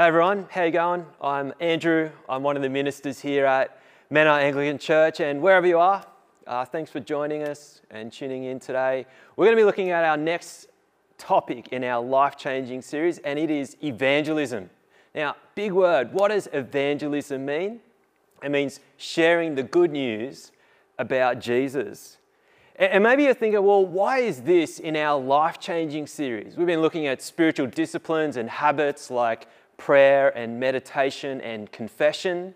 Hey everyone, how you going? I'm Andrew. I'm one of the ministers here at Menai Anglican Church, and wherever you are, uh, thanks for joining us and tuning in today. We're going to be looking at our next topic in our life-changing series, and it is evangelism. Now, big word. What does evangelism mean? It means sharing the good news about Jesus. And maybe you're thinking, well, why is this in our life changing series? We've been looking at spiritual disciplines and habits like prayer and meditation and confession.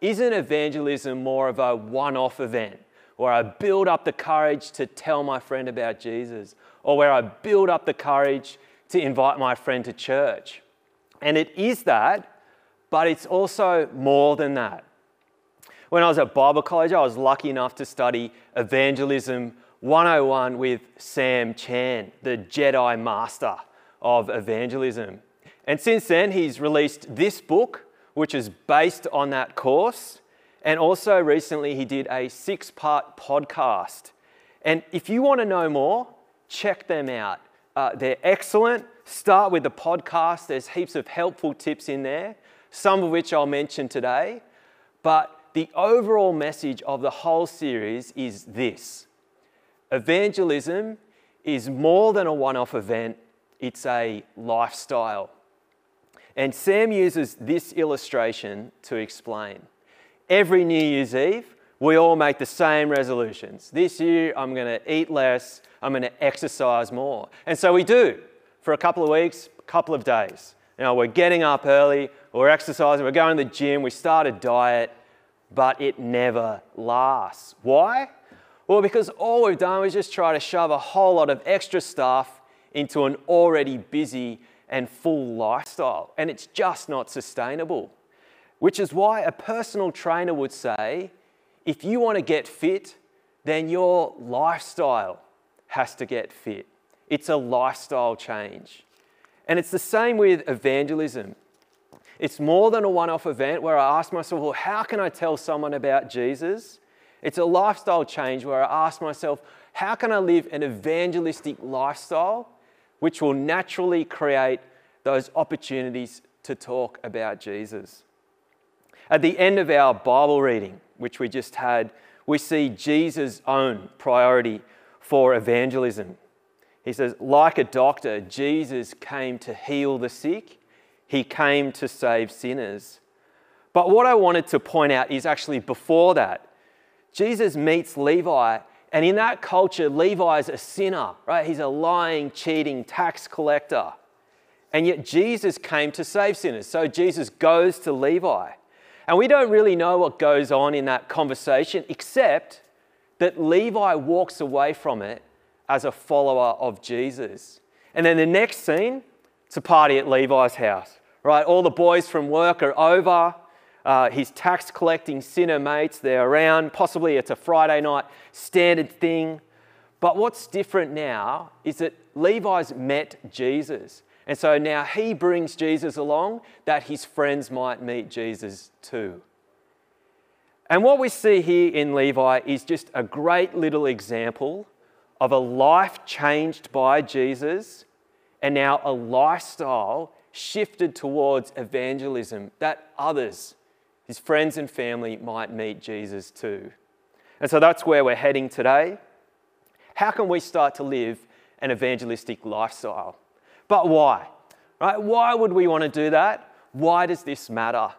Isn't evangelism more of a one off event where I build up the courage to tell my friend about Jesus or where I build up the courage to invite my friend to church? And it is that, but it's also more than that. When I was at Bible college, I was lucky enough to study Evangelism 101 with Sam Chan, the Jedi master of evangelism. And since then, he's released this book, which is based on that course. And also recently, he did a six part podcast. And if you want to know more, check them out. Uh, they're excellent. Start with the podcast, there's heaps of helpful tips in there, some of which I'll mention today. But the overall message of the whole series is this evangelism is more than a one off event, it's a lifestyle. And Sam uses this illustration to explain. Every New Year's Eve, we all make the same resolutions. This year, I'm going to eat less, I'm going to exercise more. And so we do for a couple of weeks, a couple of days. You know, we're getting up early, we're exercising, we're going to the gym, we start a diet, but it never lasts. Why? Well, because all we've done is just try to shove a whole lot of extra stuff into an already busy and full lifestyle, and it's just not sustainable. Which is why a personal trainer would say if you want to get fit, then your lifestyle has to get fit. It's a lifestyle change. And it's the same with evangelism. It's more than a one off event where I ask myself, well, how can I tell someone about Jesus? It's a lifestyle change where I ask myself, how can I live an evangelistic lifestyle which will naturally create those opportunities to talk about Jesus? At the end of our Bible reading, which we just had, we see Jesus' own priority for evangelism. He says, like a doctor, Jesus came to heal the sick he came to save sinners. But what I wanted to point out is actually before that, Jesus meets Levi, and in that culture, Levi's a sinner, right? He's a lying, cheating tax collector. And yet Jesus came to save sinners. So Jesus goes to Levi. And we don't really know what goes on in that conversation, except that Levi walks away from it as a follower of Jesus. And then the next scene, it's a party at Levi's house right? All the boys from work are over. Uh, his tax collecting sinner mates, they're around. Possibly it's a Friday night standard thing. But what's different now is that Levi's met Jesus. And so now he brings Jesus along that his friends might meet Jesus too. And what we see here in Levi is just a great little example of a life changed by Jesus and now a lifestyle shifted towards evangelism that others, his friends and family, might meet Jesus too. And so that's where we're heading today. How can we start to live an evangelistic lifestyle? But why? Right? Why would we want to do that? Why does this matter?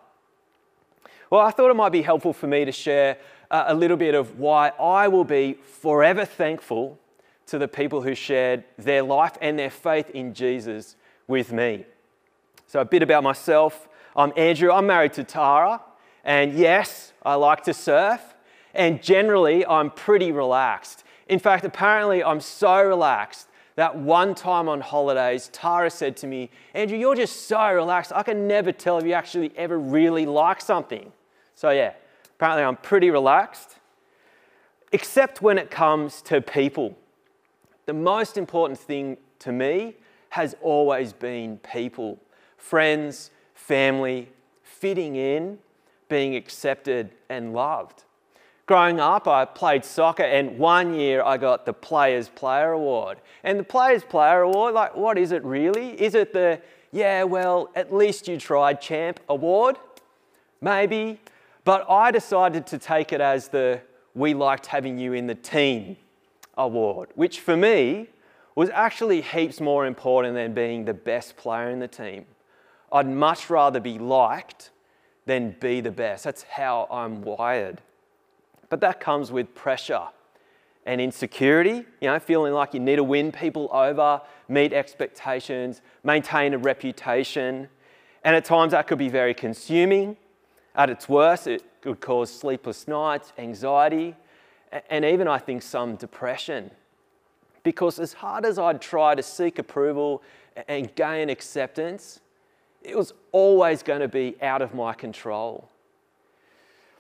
Well, I thought it might be helpful for me to share a little bit of why I will be forever thankful to the people who shared their life and their faith in Jesus with me. So, a bit about myself. I'm Andrew, I'm married to Tara, and yes, I like to surf, and generally, I'm pretty relaxed. In fact, apparently, I'm so relaxed that one time on holidays, Tara said to me, Andrew, you're just so relaxed. I can never tell if you actually ever really like something. So, yeah, apparently, I'm pretty relaxed, except when it comes to people. The most important thing to me has always been people friends, family, fitting in, being accepted and loved. Growing up, I played soccer, and one year I got the Players Player Award. And the Players Player Award, like, what is it really? Is it the yeah, well, at least you tried, champ award. Maybe. But I decided to take it as the we liked having you in the team award, which for me was actually heaps more important than being the best player in the team. I'd much rather be liked than be the best. That's how I'm wired. But that comes with pressure and insecurity, you know, feeling like you need to win people over, meet expectations, maintain a reputation. And at times that could be very consuming. At its worst, it could cause sleepless nights, anxiety, and even, I think, some depression. Because as hard as I'd try to seek approval and gain acceptance, it was always going to be out of my control.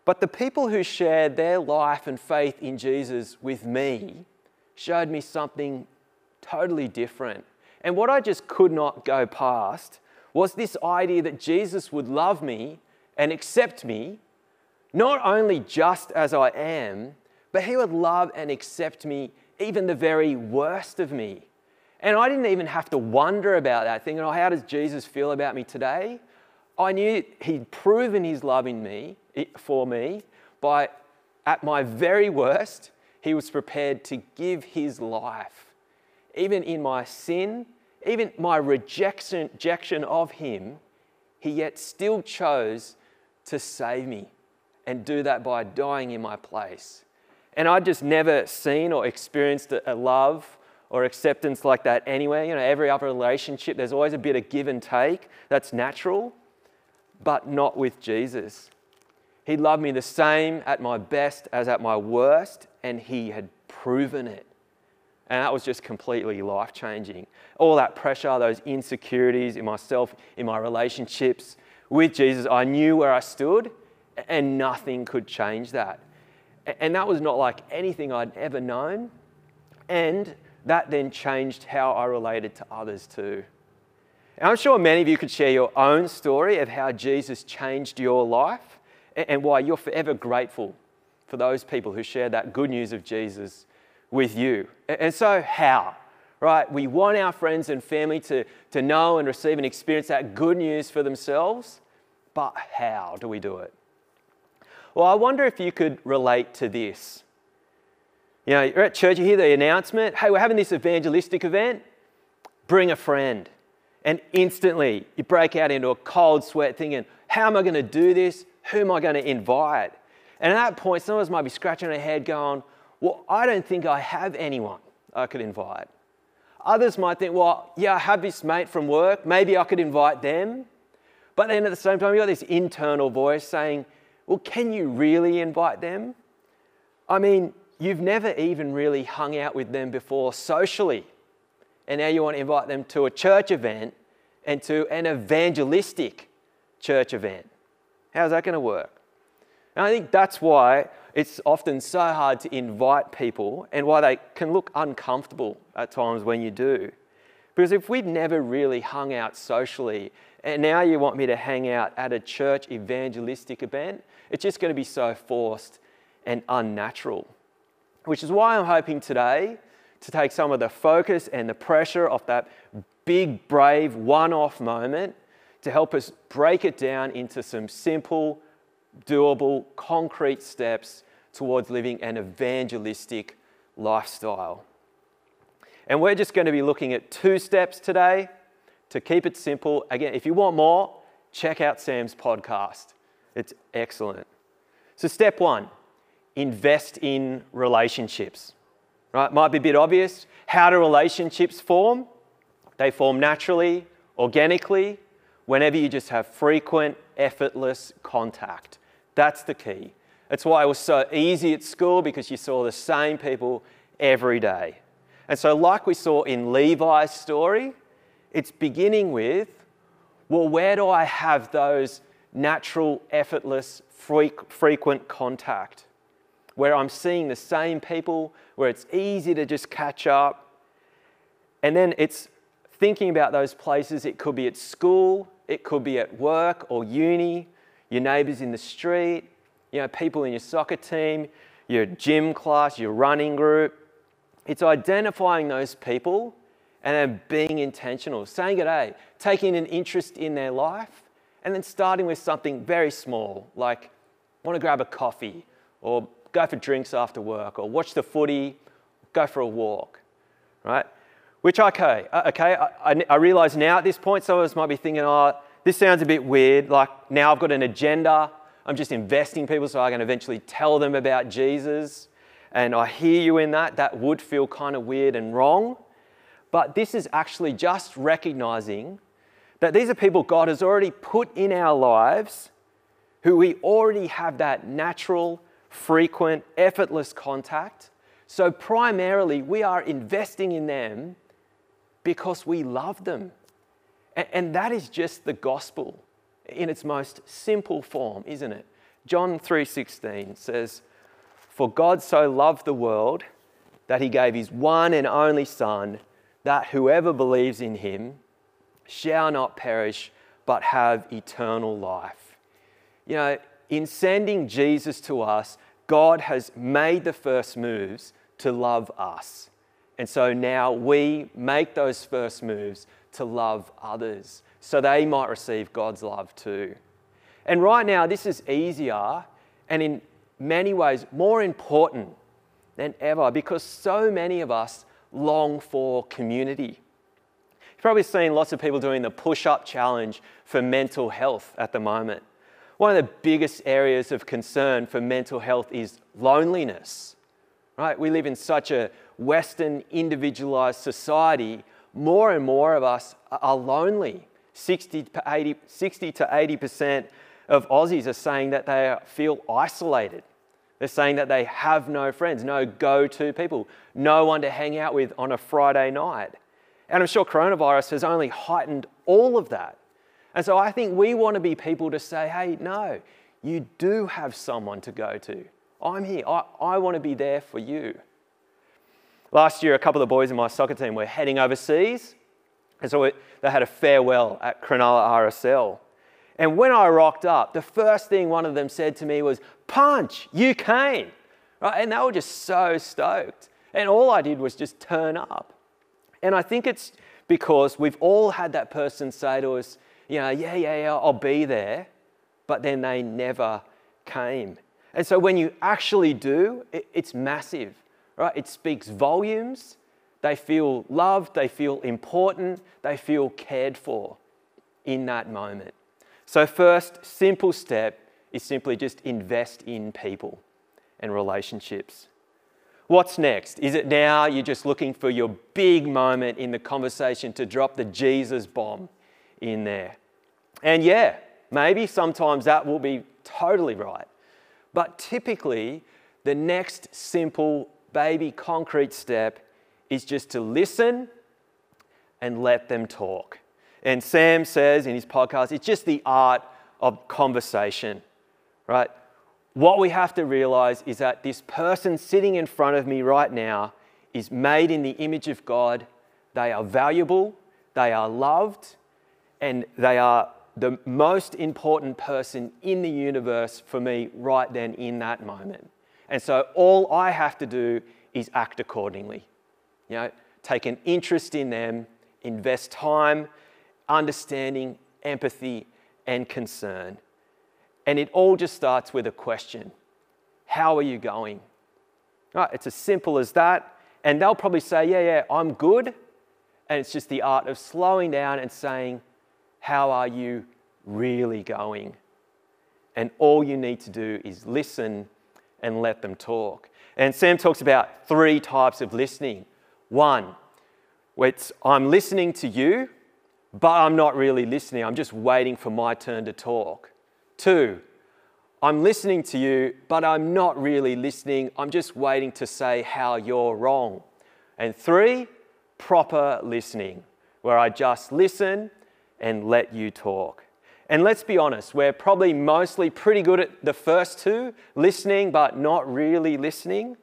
But the people who shared their life and faith in Jesus with me showed me something totally different. And what I just could not go past was this idea that Jesus would love me and accept me, not only just as I am, but he would love and accept me, even the very worst of me. And I didn't even have to wonder about that, thinking, oh, how does Jesus feel about me today? I knew he'd proven his love in me, for me by, at my very worst, he was prepared to give his life. Even in my sin, even my rejection, rejection of him, he yet still chose to save me and do that by dying in my place. And I'd just never seen or experienced a love or acceptance like that anywhere. You know, every other relationship, there's always a bit of give and take. That's natural, but not with Jesus. He loved me the same at my best as at my worst, and He had proven it. And that was just completely life changing. All that pressure, those insecurities in myself, in my relationships with Jesus, I knew where I stood, and nothing could change that. And that was not like anything I'd ever known. And that then changed how I related to others too. And I'm sure many of you could share your own story of how Jesus changed your life and why you're forever grateful for those people who share that good news of Jesus with you. And so, how? Right? We want our friends and family to, to know and receive and experience that good news for themselves, but how do we do it? Well, I wonder if you could relate to this. You know, you're at church, you hear the announcement hey, we're having this evangelistic event, bring a friend. And instantly you break out into a cold sweat thinking, how am I going to do this? Who am I going to invite? And at that point, some of us might be scratching our head going, well, I don't think I have anyone I could invite. Others might think, well, yeah, I have this mate from work. Maybe I could invite them. But then at the same time, you've got this internal voice saying, well, can you really invite them? I mean, you've never even really hung out with them before socially. And now you want to invite them to a church event and to an evangelistic church event. How's that going to work? And I think that's why it's often so hard to invite people and why they can look uncomfortable at times when you do. Because if we'd never really hung out socially and now you want me to hang out at a church evangelistic event, it's just going to be so forced and unnatural. Which is why I'm hoping today to take some of the focus and the pressure off that big, brave, one off moment to help us break it down into some simple, doable, concrete steps towards living an evangelistic lifestyle. And we're just going to be looking at two steps today to keep it simple. Again, if you want more, check out Sam's podcast. It's excellent. So, step one invest in relationships. Right? Might be a bit obvious. How do relationships form? They form naturally, organically, whenever you just have frequent, effortless contact. That's the key. That's why it was so easy at school because you saw the same people every day. And so, like we saw in Levi's story, it's beginning with well, where do I have those natural, effortless, frequent contact? Where I'm seeing the same people, where it's easy to just catch up. And then it's thinking about those places. It could be at school, it could be at work or uni, your neighbours in the street, you know, people in your soccer team, your gym class, your running group. It's identifying those people and then being intentional, saying good day, taking an interest in their life, and then starting with something very small, like want to grab a coffee, or go for drinks after work, or watch the footy, go for a walk, right? Which, okay, uh, okay, I, I realize now at this point, some of us might be thinking, oh, this sounds a bit weird. Like now I've got an agenda. I'm just investing people so I can eventually tell them about Jesus. And I hear you in that. That would feel kind of weird and wrong. But this is actually just recognizing that these are people God has already put in our lives who we already have that natural, frequent, effortless contact. So, primarily, we are investing in them because we love them. And that is just the gospel in its most simple form, isn't it? John 3:16 says, "For God so loved the world that he gave his one and only son, that whoever believes in him shall not perish but have eternal life." You know, in sending Jesus to us, God has made the first moves to love us. And so now we make those first moves to love others so they might receive God's love too. And right now, this is easier and in many ways more important than ever because so many of us long for community. You've probably seen lots of people doing the push up challenge for mental health at the moment. One of the biggest areas of concern for mental health is loneliness. Right? We live in such a Western individualized society more and more of us are lonely. 60 to 80, 60 to 80% of Aussies are saying that they feel isolated. They're saying that they have no friends, no go to people, no one to hang out with on a Friday night. And I'm sure coronavirus has only heightened all of that. And so I think we want to be people to say, hey, no, you do have someone to go to. I'm here. I, I want to be there for you. Last year, a couple of the boys in my soccer team were heading overseas, and so they had a farewell at Cronulla RSL. And when I rocked up, the first thing one of them said to me was, Punch, you came. Right? And they were just so stoked. And all I did was just turn up. And I think it's because we've all had that person say to us, you know, yeah, yeah, yeah, I'll be there. But then they never came. And so when you actually do, it's massive right? It speaks volumes. They feel loved, they feel important, they feel cared for in that moment. So, first simple step is simply just invest in people and relationships. What's next? Is it now you're just looking for your big moment in the conversation to drop the Jesus bomb in there? And yeah, maybe sometimes that will be totally right. But typically, the next simple baby concrete step is just to listen and let them talk. And Sam says in his podcast, it's just the art of conversation, right? What we have to realize is that this person sitting in front of me right now is made in the image of God. They are valuable, they are loved, and they are the most important person in the universe for me right then in that moment. And so all I have to do is act accordingly. You know, take an interest in them, invest time, understanding, empathy, and concern. And it all just starts with a question How are you going? Right, it's as simple as that. And they'll probably say, Yeah, yeah, I'm good. And it's just the art of slowing down and saying, How are you really going? And all you need to do is listen and let them talk. And Sam talks about three types of listening. One, it's I'm listening to you, but I'm not really listening. I'm just waiting for my turn to talk. Two, I'm listening to you, but I'm not really listening. I'm just waiting to say how you're wrong. And three, proper listening, where I just listen and let you talk. And let's be honest, we're probably mostly pretty good at the first two, listening but not really listening,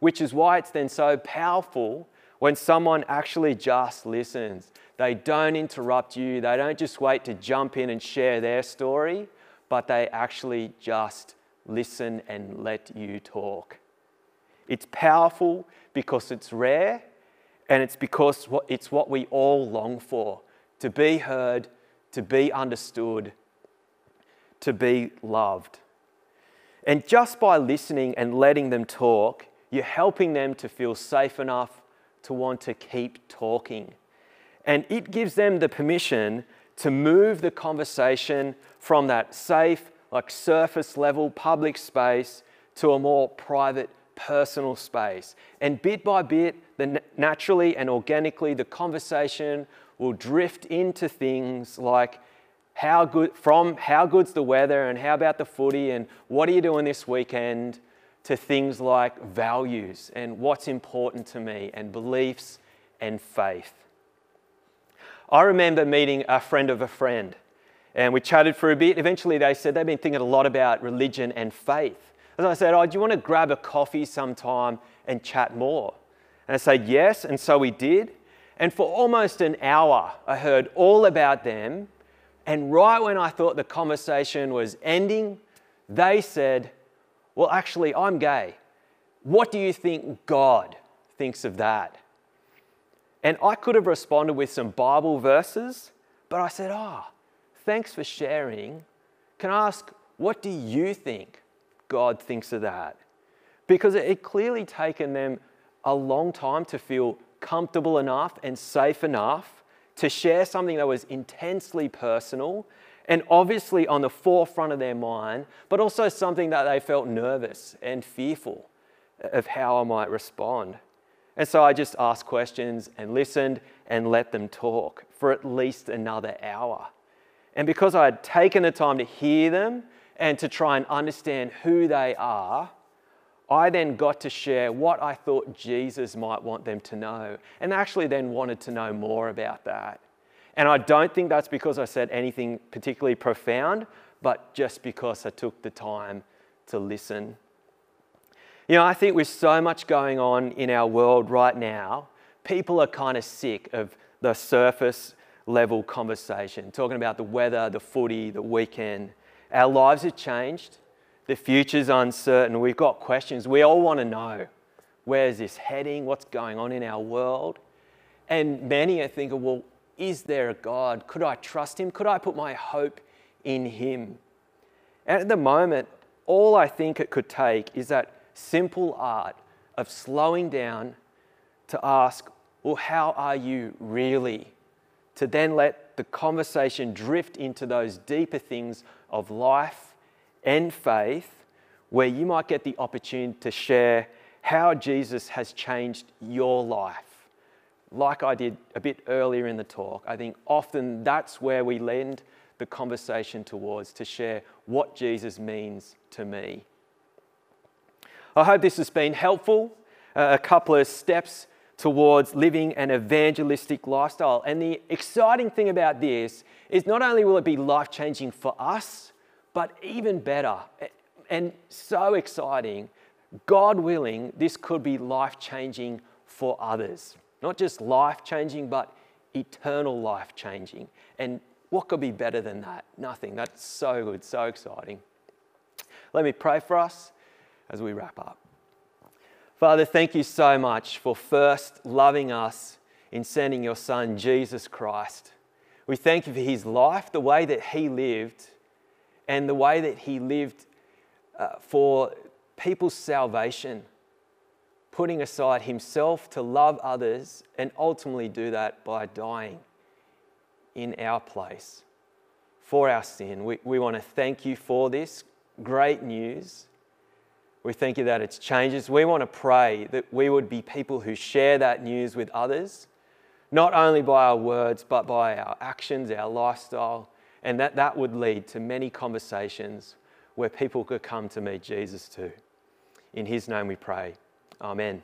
which is why it's then so powerful when someone actually just listens. They don't interrupt you, they don't just wait to jump in and share their story, but they actually just listen and let you talk. It's powerful because it's rare And it's because it's what we all long for to be heard, to be understood, to be loved. And just by listening and letting them talk, you're helping them to feel safe enough to want to keep talking. And it gives them the permission to move the conversation from that safe, like surface level public space to a more private, personal space. And bit by bit, the, naturally and organically, the conversation will drift into things like how good, from how good's the weather and how about the footy and what are you doing this weekend to things like values and what's important to me and beliefs and faith. I remember meeting a friend of a friend and we chatted for a bit. Eventually, they said they've been thinking a lot about religion and faith. As I said, Oh, do you want to grab a coffee sometime and chat more? And I said, Yes. And so we did. And for almost an hour, I heard all about them. And right when I thought the conversation was ending, they said, Well, actually, I'm gay. What do you think God thinks of that? And I could have responded with some Bible verses, but I said, Oh, thanks for sharing. Can I ask, what do you think God thinks of that? Because it clearly taken them a long time to feel comfortable enough and safe enough to share something that was intensely personal and obviously on the forefront of their mind, but also something that they felt nervous and fearful of how I might respond. And so I just asked questions and listened and let them talk for at least another hour. And because I had taken the time to hear them and to try and understand who they are, I then got to share what I thought Jesus might want them to know, and actually then wanted to know more about that. And I don't think that's because I said anything particularly profound, but just because I took the time to listen. You know, I think with so much going on in our world right now, people are kind of sick of the surface level conversation, talking about the weather, the footy, the weekend. Our lives have changed. The future's uncertain. We've got questions. We all want to know where's this heading? What's going on in our world? And many are thinking, well, is there a God? Could I trust Him? Could I put my hope in Him? And at the moment, all I think it could take is that simple art of slowing down to ask, well, how are you really? To then let the conversation drift into those deeper things of life and faith, where you might get the opportunity to share how Jesus has changed your life. Like I did a bit earlier in the talk, I think often that's where we lend the conversation towards to share what Jesus means to me. I hope this has been helpful. Uh, a couple of steps towards living an evangelistic lifestyle. And the exciting thing about this is not only will it be life changing for us, but even better and so exciting, God willing, this could be life changing for others. Not just life changing, but eternal life changing. And what could be better than that? Nothing. That's so good, so exciting. Let me pray for us as we wrap up. Father, thank you so much for first loving us in sending your Son, Jesus Christ. We thank you for his life, the way that he lived, and the way that he lived uh, for people's salvation, putting aside himself to love others and ultimately do that by dying in our place for our sin. We, we want to thank you for this great news. We thank you that it's changes. We want to pray that we would be people who share that news with others, not only by our words, but by our actions, our lifestyle, and that that would lead to many conversations where people could come to meet Jesus too. In his name we pray. Amen.